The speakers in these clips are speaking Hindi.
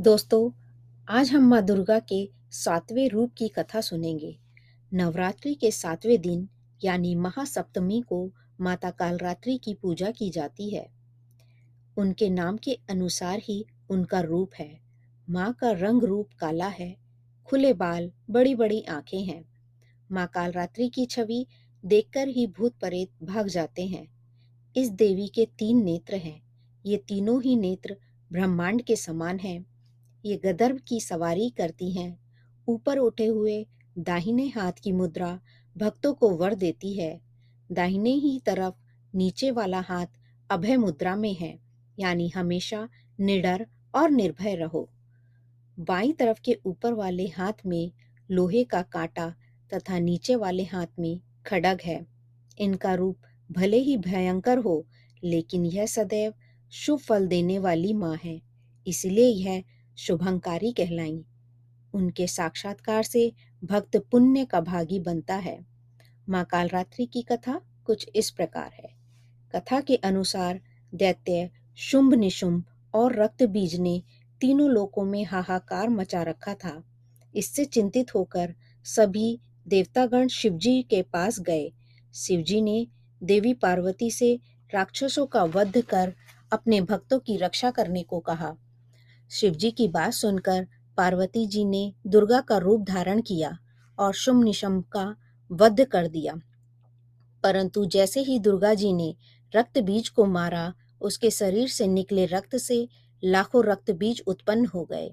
दोस्तों, आज हम माँ दुर्गा के सातवें रूप की कथा सुनेंगे। नवरात्रि के सातवें दिन, यानी महासप्तमी को माता कालरात्रि की पूजा की जाती है। उनके नाम के अनुसार ही उनका रूप है। माँ का रंग रूप काला है, खुले बाल बड़ी बड़ी आँखें हैं। माँ कालरात्रि की छवि देखकर ही भूत प्रेत भाग जाते हैं। इस देवी के तीन नेत्र हैं। ये तीनों ही नेत्र ब्रह्मांड के समान हैं। ये गदर्भ की सवारी करती हैं। ऊपर उठे हुए दाहिने हाथ की मुद्रा भक्तों को वर देती है। दाहिने ही तरफ़ नीचे वाला हाथ अभय मुद्रा में है, यानी हमेशा निडर और निर्भय रहो। बाई तरफ़ के ऊपर वाले हाथ में लोहे का कांटा तथा नीचे वाले हाथ में खड़ग है। इनका रूप भले ही भयंकर हो, लेकिन यह सदैव शुभ फल देने वाली माँ है, इसलिए यह शुभंकारी कहलाई। उनके साक्षात्कार से भक्त पुण्य का भागी बनता है। माँ कालरात्रि की कथा कुछ इस प्रकार है। कथा के अनुसार दैत्य, शुंभ निशुंभ और रक्त बीज ने तीनों लोकों में हाहाकार मचा रखा था। इससे चिंतित होकर सभी देवतागण शिवजी के पास गए। शिवजी ने देवी पार्वती से राक्षसों का वध कर अपने भक्तों की रक्षा करने को कहा। शिवजी की बात सुनकर पार्वती जी ने दुर्गा का रूप धारण किया और शुम निशम का वध कर दिया। परंतु जैसे ही दुर्गा जी ने रक्त बीज को मारा, उसके शरीर से निकले रक्त से लाखों रक्त बीज उत्पन्न हो गए।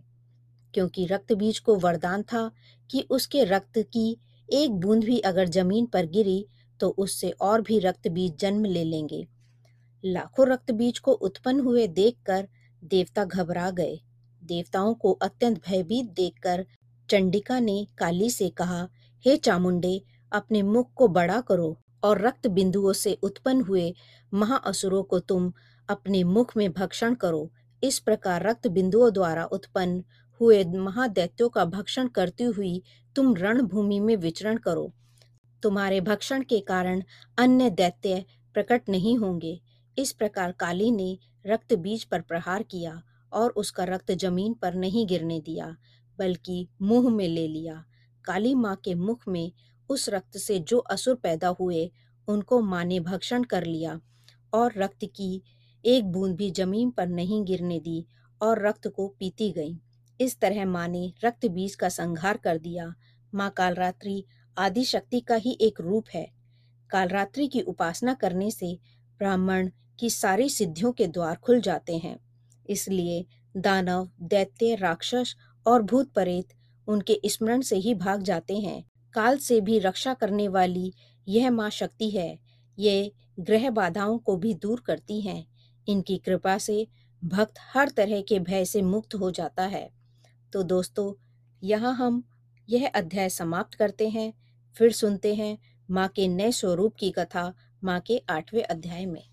क्योंकि रक्त बीज को वरदान था कि उसके रक्त की एक बूंद भी अगर ज़मीन पर गिरी तो उससे और भी रक्त बीज जन्म ले लेंगे। लाखों रक्त बीज को उत्पन्न हुए देखकर देवता घबरा गए। देवताओं को अत्यंत भयभीत देखकर चंडिका ने काली से कहा, हे चामुंडे, अपने मुख को बड़ा करो और रक्त बिंदुओं से उत्पन्न हुए महाअसुरों को तुम अपने मुख में भक्षण करो। इस प्रकार रक्त बिंदुओं द्वारा उत्पन्न हुए महादैत्यों का भक्षण करती हुई तुम रणभूमि में विचरण करो। तुम्हारे भक्षण के कारण अन्य दैत्य प्रकट नहीं होंगे। इस प्रकार काली ने रक्त बीज पर प्रहार किया और उसका रक्त ज़मीन पर नहीं गिरने दिया, बल्कि मुँह में ले लिया। काली माँ के मुख में उस रक्त से जो असुर पैदा हुए, उनको माँ ने भक्षण कर लिया और रक्त की एक बूंद भी ज़मीन पर नहीं गिरने दी और रक्त को पीती गई। इस तरह माँ ने रक्त बीज का संहार कर दिया। माँ कालरात्रि आदि शक्ति का ही एक रूप है। कालरात्रि की उपासना करने से ब्राह्मण की सारी सिद्धियों के द्वार खुल जाते हैं। इसलिए दानव, दैत्य, राक्षस और भूत प्रेत उनके स्मरण से ही भाग जाते हैं। काल से भी रक्षा करने वाली यह माँ शक्ति है। ये ग्रह बाधाओं को भी दूर करती हैं। इनकी कृपा से भक्त हर तरह के भय से मुक्त हो जाता है। तो दोस्तों, यहाँ हम यह अध्याय समाप्त करते हैं। फिर सुनते हैं माँ के नए स्वरूप की कथा माँ के आठवें अध्याय में।